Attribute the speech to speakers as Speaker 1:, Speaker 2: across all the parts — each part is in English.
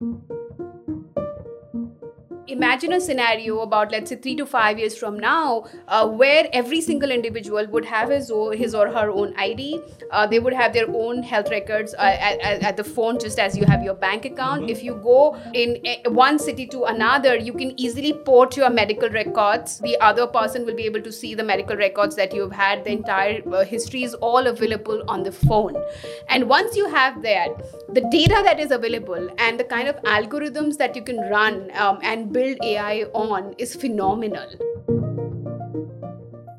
Speaker 1: Thank you imagine a scenario about let's say three to five years from now uh, where every single individual would have his or, his or her own id uh, they would have their own health records uh, at, at, the phone just as you have your bank account. If you go in a, one city to another you can easily port your medical records. The other person will be able to see the medical records that you've had. The entire uh, history is all available on the phone. And once you have that the data that is available and the kind of algorithms that you can run um, and build AI on is phenomenal.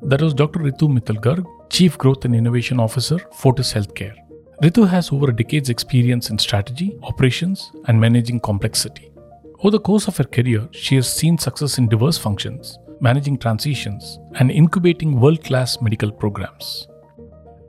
Speaker 2: That was Dr. Ritu Mittal Garg, Chief Growth and Innovation Officer, Fortis Healthcare. Ritu has over a decade's experience in strategy, operations, and managing complexity. Over the course of her career, she has seen success in diverse functions, managing transitions, and incubating world class medical programs.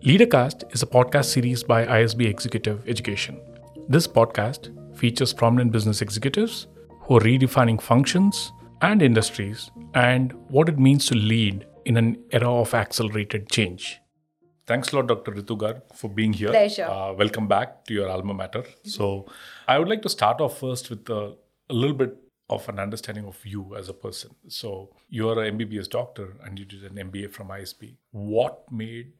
Speaker 2: Leadercast is a podcast series by ISB Executive Education. This podcast features prominent business executives who are redefining functions and industries and what it means to lead in an era of accelerated change. Thanks a lot, Dr. Ritu Garg, for being here.
Speaker 1: Pleasure.
Speaker 2: Uh, welcome back to your alma mater. So, I would like to start off first with a, a little bit of an understanding of you as a person. So, you're an MBBS doctor and you did an MBA from ISB. What made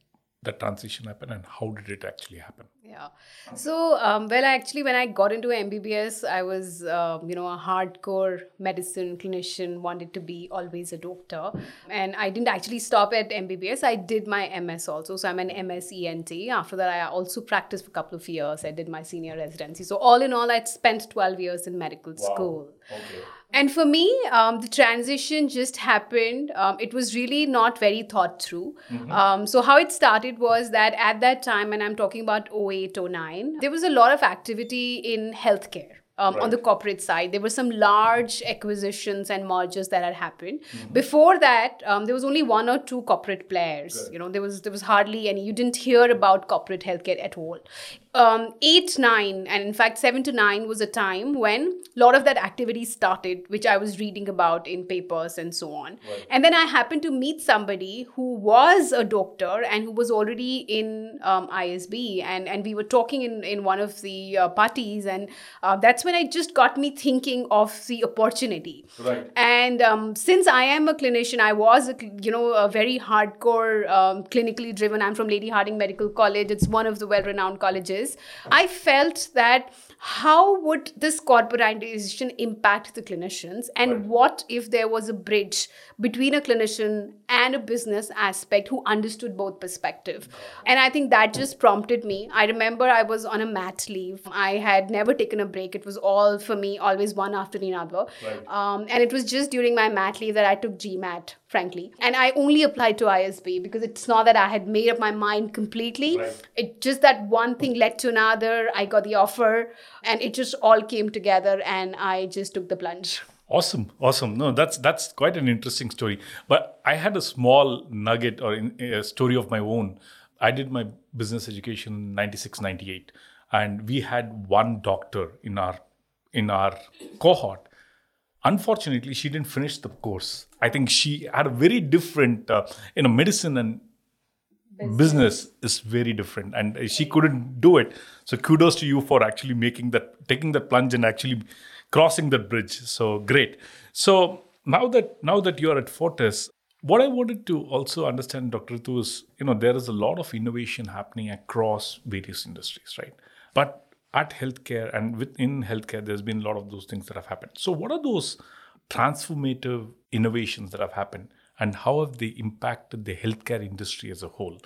Speaker 2: that transition happen and how did it actually happen?
Speaker 1: Yeah. So, um, well, actually, when I got into MBBS, I was, um, you know, a hardcore medicine clinician, wanted to be always a doctor. And I didn't actually stop at MBBS. I did my MS also. So I'm an MS ENT. After that, I also practiced for a couple of years. I did my senior residency. So all in all, I'd spent 12 years in medical wow. school. Okay. And for me, um, the transition just happened. Um, it was really not very thought through. Mm-hmm. Um, so, how it started was that at that time, and I'm talking about 08, 09, there was a lot of activity in healthcare um, right. on the corporate side. There were some large acquisitions and mergers that had happened. Mm-hmm. Before that, um, there was only one or two corporate players. Good. You know, there was there was hardly any. You didn't hear about corporate healthcare at all. Um, eight, nine, and in fact seven to nine was a time when a lot of that activity started, which I was reading about in papers and so on. Right. And then I happened to meet somebody who was a doctor and who was already in um, ISB, and and we were talking in in one of the uh, parties, and uh, that's when it just got me thinking of the opportunity.
Speaker 2: Right.
Speaker 1: And um, since I am a clinician, I was, a, you know, a very hardcore, um, clinically driven. I'm from Lady Hardinge Medical College. It's one of the well-renowned colleges. I felt that how would this corporatization impact the clinicians and right. what if there was a bridge between a clinician and a business aspect who understood both perspective and i think that just prompted me i remember i was on a mat leave i had never taken a break it was all for me always one after another right. um, and it was just during my mat leave that i took gmat frankly. And I only applied to ISB because it's not that I had made up my mind completely. Right. It just that one thing led to another. I got the offer and it just all came together and I just took the plunge.
Speaker 2: Awesome, awesome. No, that's that's quite an interesting story. But I had a small nugget or in, a story of my own. I did my business education in 96 98 and we had one doctor in our in our cohort unfortunately she didn't finish the course i think she had a very different uh, you know medicine and business. business. is very different and she couldn't do it so kudos to you for actually making that taking that plunge and actually crossing that bridge so great so now that now that you're at fortis what i wanted to also understand dr ritu is you know there is a lot of innovation happening across various industries right but at healthcare and within healthcare, there's been a lot of those things that have happened. So, what are those transformative innovations that have happened, and how have they impacted the healthcare industry as a whole?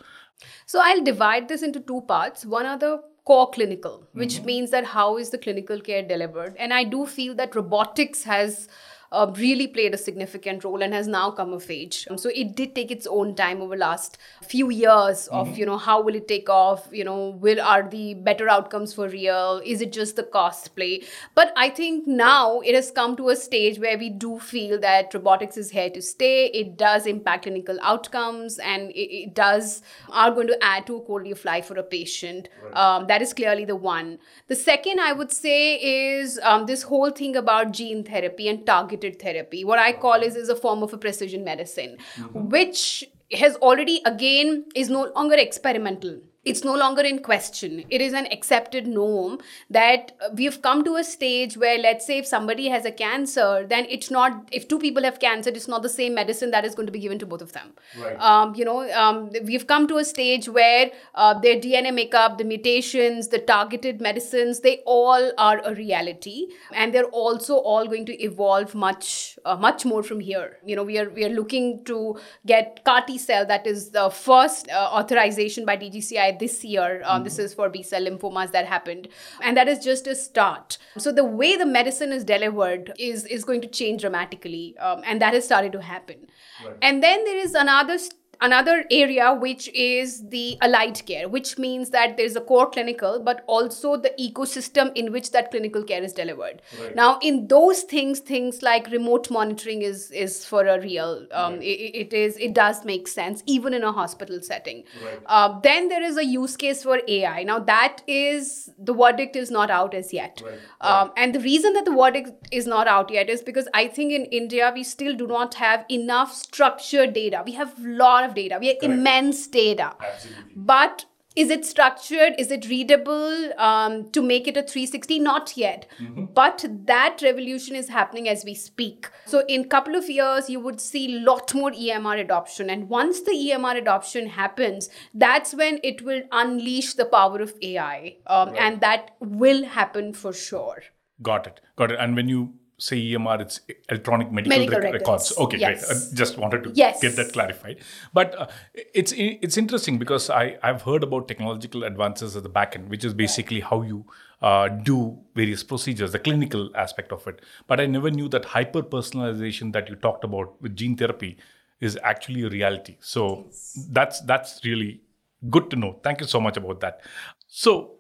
Speaker 1: So, I'll divide this into two parts. One are the core clinical, which mm-hmm. means that how is the clinical care delivered? And I do feel that robotics has uh, really played a significant role and has now come of age. Um, so it did take its own time over last few years of mm-hmm. you know how will it take off? You know, will are the better outcomes for real? Is it just the cost play? But I think now it has come to a stage where we do feel that robotics is here to stay. It does impact clinical outcomes and it, it does are going to add to a quality of life for a patient. Right. Um, that is clearly the one. The second I would say is um, this whole thing about gene therapy and target targeted therapy. What I call is is a form of a precision medicine, mm-hmm. which has already again is no longer experimental it's no longer in question. It is an accepted norm that we've come to a stage where, let's say, if somebody has a cancer, then it's not, if two people have cancer, it's not the same medicine that is going to be given to both of them.
Speaker 2: Right.
Speaker 1: Um, you know, um, we've come to a stage where uh, their DNA makeup, the mutations, the targeted medicines, they all are a reality. And they're also all going to evolve much, uh, much more from here. You know, we are, we are looking to get CAR T cell, that is the first uh, authorization by DCGI this year. Um, This is for B cell lymphomas that happened, and that is just a start. So the way the medicine is delivered is is going to change dramatically, um, and that has started to happen.
Speaker 2: Right.
Speaker 1: And then there is another. Another area which is the allied care which means that there's a core clinical but also the ecosystem in which that clinical care is delivered
Speaker 2: Right.
Speaker 1: now in those things things like remote monitoring is is for a real um,
Speaker 2: Right.
Speaker 1: it, it is it does make sense even in a hospital setting
Speaker 2: Right.
Speaker 1: uh, then there is a use case for ai now that is the verdict is not out as yet um, and the reason that the verdict is not out yet is because I think in India we still do not have enough structured data. We have a lot of data. We have
Speaker 2: Correct.
Speaker 1: immense data.
Speaker 2: Absolutely.
Speaker 1: But is it structured? Is it readable um, to make it a 360? Not yet. But that revolution is happening as we speak. So in couple of years, you would see lot more EMR adoption. And once the EMR adoption happens, that's when it will unleash the power of AI. Um,
Speaker 2: Right.
Speaker 1: And that will happen for sure.
Speaker 2: Got it. Got it. And when you say EMR, it's electronic medical,
Speaker 1: Medical
Speaker 2: rec-
Speaker 1: records.
Speaker 2: records. Okay,
Speaker 1: Yes.
Speaker 2: great. I just wanted to
Speaker 1: Yes.
Speaker 2: get that clarified. But uh, it's it's interesting because I I've heard about technological advances at the back end, which is basically how you uh, do various procedures, the clinical aspect of it. But I never knew that hyper personalization that you talked about with gene therapy is actually a reality. So that's that's really good to know. Thank you so much about that. So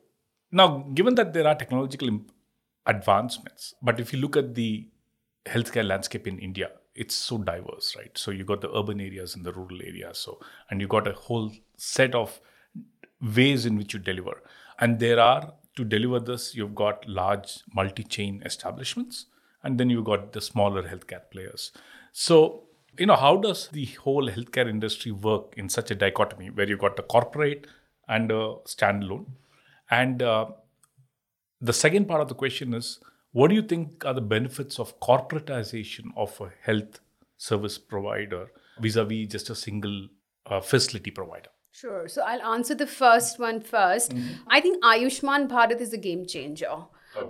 Speaker 2: now, given that there are technological imp- advancements, but if you look at the healthcare landscape in India, it's so diverse, right? So you got the urban areas and the rural areas. So and you got a whole set of ways in which you deliver. And there are to deliver this, you've got large multi-chain establishments, and then you've got the smaller healthcare players. So you know how does the whole healthcare industry work in such a dichotomy where you've got the corporate and a standalone and uh, the second part of the question is what do you think are the benefits of corporatization of a health service provider vis-a-vis just a single uh, facility provider
Speaker 1: Sure. So I'll answer the first one first. I think Ayushman Bharat is a game changer.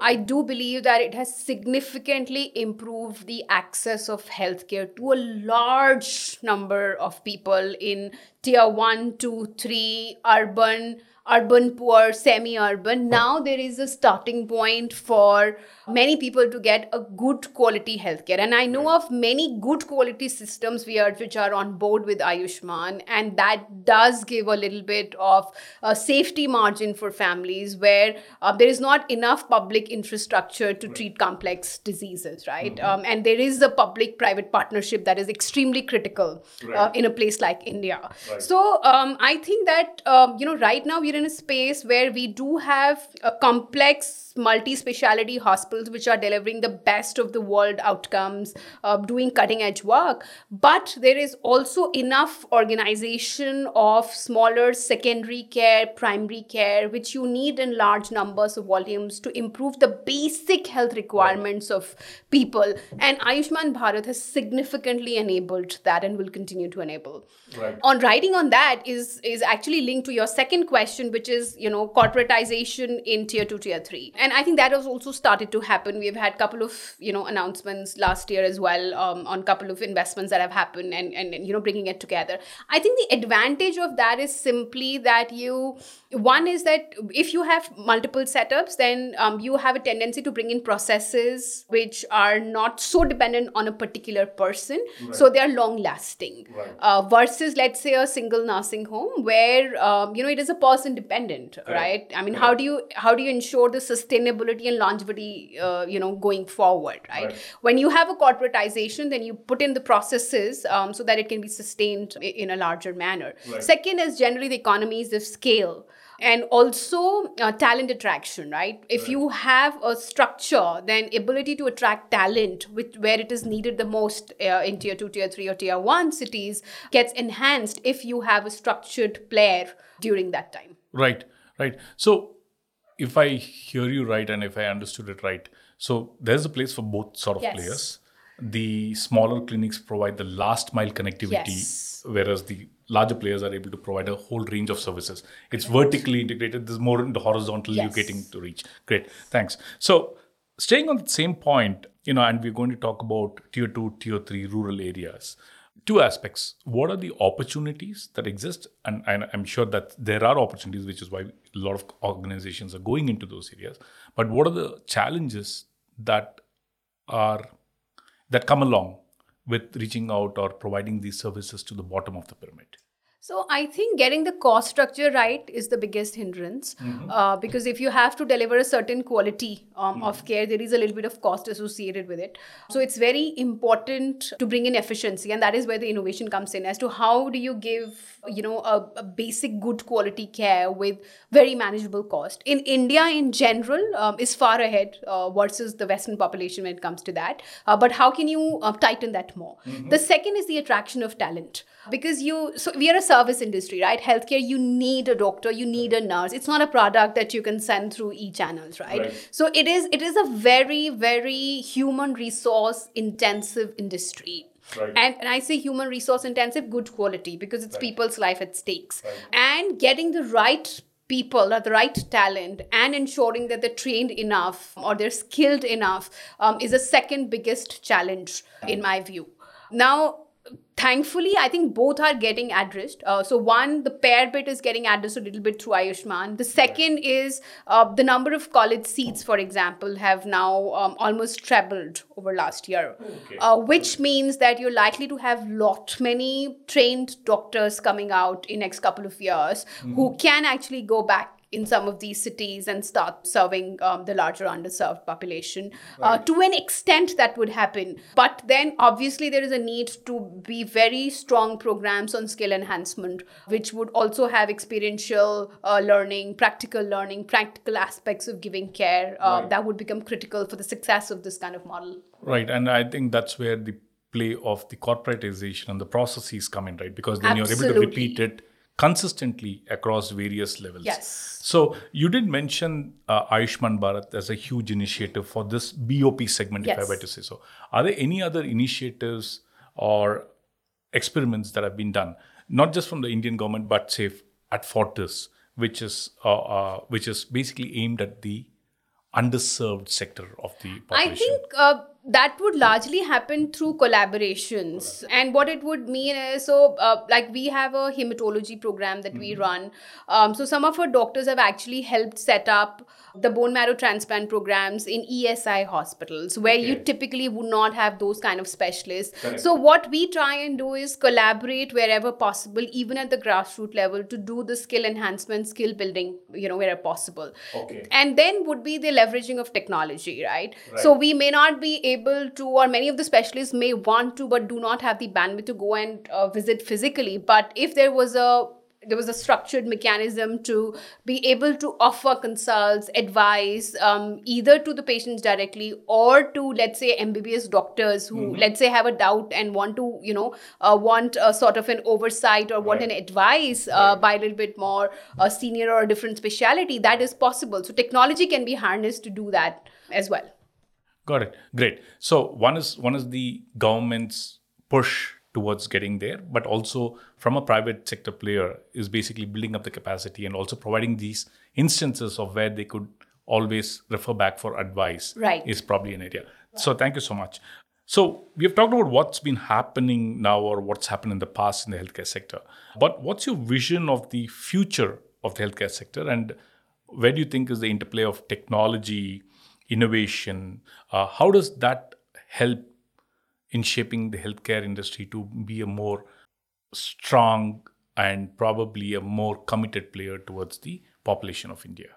Speaker 1: I do believe that it has significantly improved the access of healthcare to a large number of people in tier one, two, three, urban, urban poor, semi urban. Now there is a starting point for many people to get a good quality healthcare. And I know of many good quality systems we are, which are on board with Ayushman, and that does give a little bit of a safety margin for families where uh, there is not enough public infrastructure to treat complex diseases, right? Um, and there is a public private partnership that is extremely critical uh, in a place like India.
Speaker 2: Right.
Speaker 1: So um, I think that um, you know right now we're in a space where we do have a complex multi-speciality hospitals which are delivering the best of the world outcomes, uh, doing cutting-edge work. But there is also enough organization of smaller secondary care, primary care, which you need in large numbers of volumes to improve the basic health requirements of people. And Ayushman Bharat has significantly enabled that and will continue to enable
Speaker 2: Right.
Speaker 1: on writing on that is is actually linked to your second question which is you know corporatization in tier 2 tier 3 and i think that has also started to happen. We've had a couple of you know announcements last year as well um, on couple of investments that have happened and, and and, you know bringing it together. I think the advantage of that is simply that you one is that if you have multiple setups then um, you have a tendency to bring in processes which are not so dependent on a particular person. So they are long lasting
Speaker 2: Right.
Speaker 1: uh, versus let's say a single nursing home where um, you know it is a person dependent right i mean how do you how do you ensure the sustainability and longevity uh, you know going forward right?
Speaker 2: Right.
Speaker 1: when you have a corporatization then you put in the processes um, so that it can be sustained in a larger manner
Speaker 2: Right.
Speaker 1: second is generally the economies of scale and also uh, talent attraction right if
Speaker 2: Right.
Speaker 1: you have a structure then ability to attract talent with where it is needed the most uh, in tier 2 tier 3 or tier 1 cities gets enhanced if you have a structured player during that time
Speaker 2: Right, right. So, if I hear you right and if I understood it right, so there's a place for both sort of
Speaker 1: Yes.
Speaker 2: players. The smaller clinics provide the last mile connectivity,
Speaker 1: Yes.
Speaker 2: whereas the larger players are able to provide a whole range of services. It's vertically integrated. There's more in the horizontal you're getting to reach. Great, thanks. So, staying on the same point, you know, and we're going to talk about tier two, tier three rural areas. Two aspects. What are the opportunities that exist? And, and I'm sure that there are opportunities, which is why a lot of organizations are going into those areas. But what are the challenges that are that come along with reaching out or providing these services to the bottom of the pyramid?
Speaker 1: So I think getting the cost structure right is the biggest hindrance uh, because if you have to deliver a certain quality um, of care, there is a little bit of cost associated with it. So it's very important to bring in efficiency, and that is where the innovation comes in. As to how do you give you know a, a basic good quality care with very manageable cost. In India, in general, um, is far ahead uh, versus the Western population when it comes to that. Uh, but how can you uh, tighten that more? The second is the attraction of talent because you so we are a service industry right healthcare you need a doctor you need a nurse it's not a product that you can send through e-channels right,
Speaker 2: Right.
Speaker 1: so it is it is a very very human resource intensive industry
Speaker 2: Right.
Speaker 1: and, and i say human resource intensive good quality because it's
Speaker 2: Right.
Speaker 1: people's life at stakes
Speaker 2: Right.
Speaker 1: and getting the right people or the right talent and ensuring that they're trained enough or they're skilled enough um, is the second biggest challenge in my view now thankfully i think both are getting addressed. Uh, so one the pair bit is getting addressed a little bit through ayushman. The second is uh, the number of college seats for example have now um, almost trebled over last year.
Speaker 2: Okay.
Speaker 1: uh, which means that you're likely to have lot many trained doctors coming out in next couple of years who can actually go back in some of these cities and start serving um, the larger underserved population. Uh, to an extent, that would happen. But then, obviously, there is a need to be very strong programs on skill enhancement, which would also have experiential uh, learning, practical learning, practical aspects of giving care uh,
Speaker 2: Right.
Speaker 1: that would become critical for the success of this kind of model.
Speaker 2: Right. And I think that's where the play of the corporatization and the processes come in, right? Because then you're able to repeat it consistently across various levels.
Speaker 1: Yes.
Speaker 2: So you did mention uh, Ayushman Bharat as a huge initiative for this BOP segment, if I
Speaker 1: Yes.
Speaker 2: were to say so. Are there any other initiatives or experiments that have been done, not just from the Indian government, but say at Fortis, which is uh, uh, which is basically aimed at the underserved sector of the population?
Speaker 1: I think uh, that would largely happen through collaborations. And what it would mean is so, uh, like, we have a hematology program that we run. Um, so, some of our doctors have actually helped set up the bone marrow transplant programs in ESI hospitals where you typically would not have those kind of specialists.
Speaker 2: Correct.
Speaker 1: So, what we try and do is collaborate wherever possible, even at the grassroots level, to do the skill enhancement, skill building, you know, wherever possible
Speaker 2: Okay.
Speaker 1: and then would be the leveraging of technology right? so we may not be able to or many of the specialists may want to but do not have the bandwidth to go and uh, visit physically. But if there was a there was a structured mechanism to be able to offer consults advice um, either to the patients directly or to let's say mbbs doctors who let's say have a doubt and want to you know uh, want a sort of an oversight or want
Speaker 2: Right.
Speaker 1: an advice uh, by a little bit more uh, senior or a different speciality that is possible. So technology can be harnessed to do that as well
Speaker 2: Got it. Great. So one is one is the government's push towards getting there, but also from a private sector player is basically building up the capacity and also providing these instances of where they could always refer back for advice.
Speaker 1: Right.
Speaker 2: Is probably an area. So thank you so much. So we have talked about what's been happening now or what's happened in the past in the healthcare sector. But what's your vision of the future of the healthcare sector and where do you think is the interplay of technology, innovation? Uh, how does that help in shaping the healthcare industry to be a more strong and probably a more committed player towards the population of India?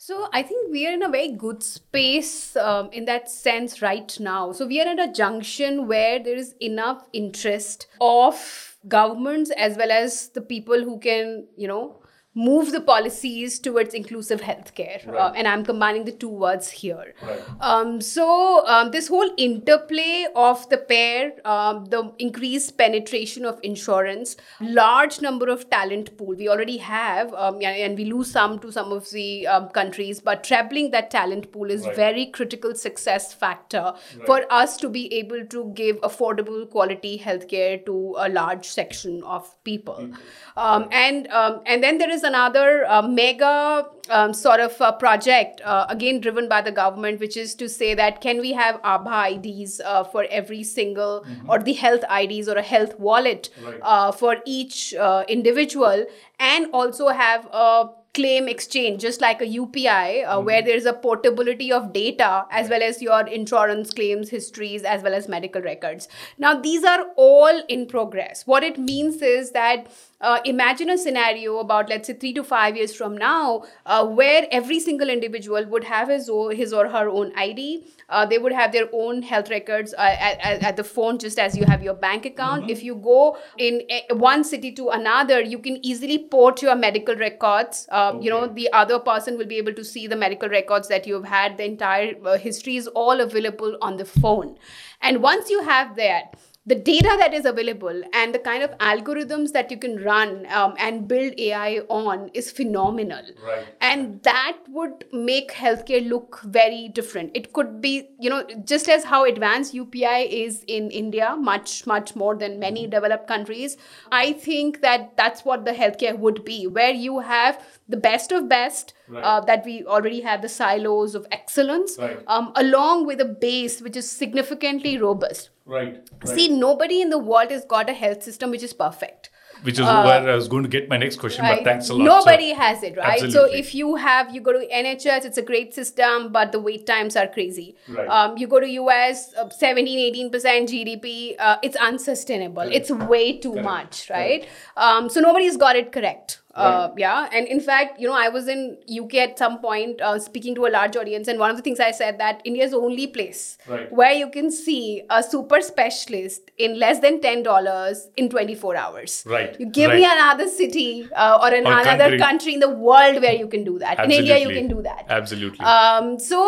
Speaker 1: So I think we are in a very good space um, in that sense right now. So we are at a junction where there is enough interest of governments as well as the people who can, you know, move the policies towards inclusive healthcare. Uh, and I'm combining the two words here.
Speaker 2: Right.
Speaker 1: Um, so um, this whole interplay of the pair, um, the increased penetration of insurance, large number of talent pool we already have, um, and we lose some to some of the um, countries, but trebling that talent pool is
Speaker 2: Right.
Speaker 1: very critical success factor for us to be able to give affordable quality healthcare to a large section of people. Um, and um, and then there is another uh, mega um, sort of uh, project, uh, again driven by the government, which is to say that can we have ABHA IDs uh, for every single, or the health IDs or a health wallet
Speaker 2: Right.
Speaker 1: uh, for each uh, individual, and also have a claim exchange just like a upi uh, where there is a portability of data as well as your insurance claims histories as well as medical records. Now these are all in progress. What it means is that uh, imagine a scenario about let's say three to five years from now uh, where every single individual would have his or, his or her own id uh, they would have their own health records uh, at, at, at the phone just as you have your bank account. If you go in a, one city to another you can easily port your medical records um, you know the other person will be able to see the medical records that you've had the entire uh, history is all available on the phone and once you have that the data that is available and the kind of algorithms that you can run um, and build AI on is phenomenal.
Speaker 2: Right.
Speaker 1: And that would make healthcare look very different. It could be, you know, just as how advanced UPI is in India, much, much more than many developed countries. I think that that's what the healthcare would be, where you have the best of best.
Speaker 2: Right.
Speaker 1: Uh, that we already have the silos of excellence,
Speaker 2: Right.
Speaker 1: um, along with a base which is significantly robust.
Speaker 2: Right.
Speaker 1: See, nobody in the world has got a health system which is perfect.
Speaker 2: which is where I was going to get my next question,
Speaker 1: Right?
Speaker 2: but thanks a lot.
Speaker 1: Nobody
Speaker 2: sir.
Speaker 1: has it, right? So if you have, you go to NHS, it's a great system, but the wait times are crazy.
Speaker 2: Right.
Speaker 1: Um, you go to US, uh, 17, 18% GDP, uh, it's unsustainable.
Speaker 2: Correct.
Speaker 1: It's way too
Speaker 2: Correct.
Speaker 1: much, right? Um, so nobody's got it correct. Uh,
Speaker 2: Right.
Speaker 1: yeah, and in fact, you know, I was in UK at some point uh, speaking to a large audience, and one of the things I said that India is the only place
Speaker 2: Right.
Speaker 1: where you can see a super specialist in less than ten dollars in twenty four hours.
Speaker 2: Right,
Speaker 1: You give me another city uh, or, in
Speaker 2: Or
Speaker 1: another
Speaker 2: country.
Speaker 1: country. in the world where you can do that. In India, you can do that.
Speaker 2: Absolutely.
Speaker 1: Um, so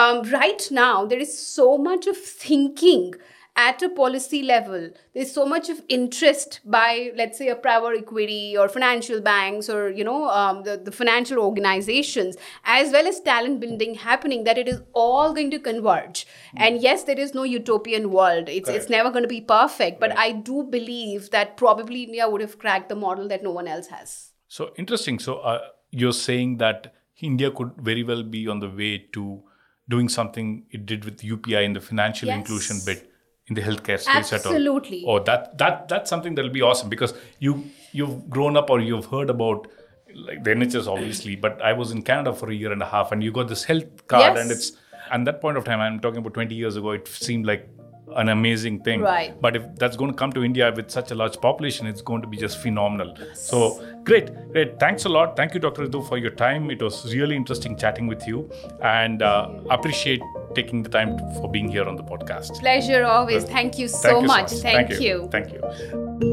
Speaker 1: um, right now there is so much of thinking at a policy level. There's so much of interest by, let's say, a private equity or financial banks or you know um, the, the financial organizations, as well as talent building happening that it is all going to converge. And yes, there is no utopian world. It's it's never going to be perfect, but
Speaker 2: Right.
Speaker 1: I do believe that probably India would have cracked the model that no one else has.
Speaker 2: So interesting. So uh, you're saying that India could very well be on the way to doing something it did with UPI in the financial
Speaker 1: Yes.
Speaker 2: inclusion bit in the healthcare space at all.
Speaker 1: Absolutely.
Speaker 2: Oh, that that that's something that'll be awesome because you you've grown up or you've heard about like the NHS obviously, but I was in Canada for a year and a half, and you got this health card,
Speaker 1: Yes.
Speaker 2: and it's and that point of time, I'm talking about 20 years ago, it seemed like an amazing thing.
Speaker 1: Right.
Speaker 2: But if that's going to come to India with such a large population, it's going to be just phenomenal. So great, great. Thanks a lot. Thank you, Dr. Ritu, for your time. It was really interesting chatting with you, and uh, appreciate taking the time for being here on the podcast.
Speaker 1: Pleasure always. Thank you so
Speaker 2: Thank you
Speaker 1: much. Thank,
Speaker 2: Thank
Speaker 1: you.
Speaker 2: Thank you.